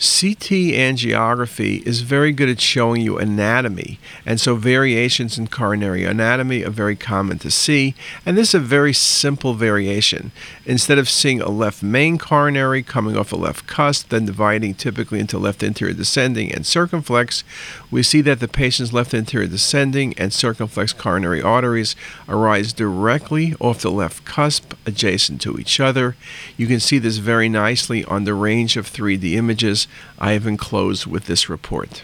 CT angiography is very good at showing you anatomy, and so variations in coronary anatomy are very common to see. And this is a very simple variation. Instead of seeing a left main coronary coming off a left cusp, then dividing typically into left anterior descending and circumflex, we see that the patient's left anterior descending and circumflex coronary arteries arise directly off the left cusp adjacent to each other. You can see this very nicely on the range of 3D images I have enclosed with this report.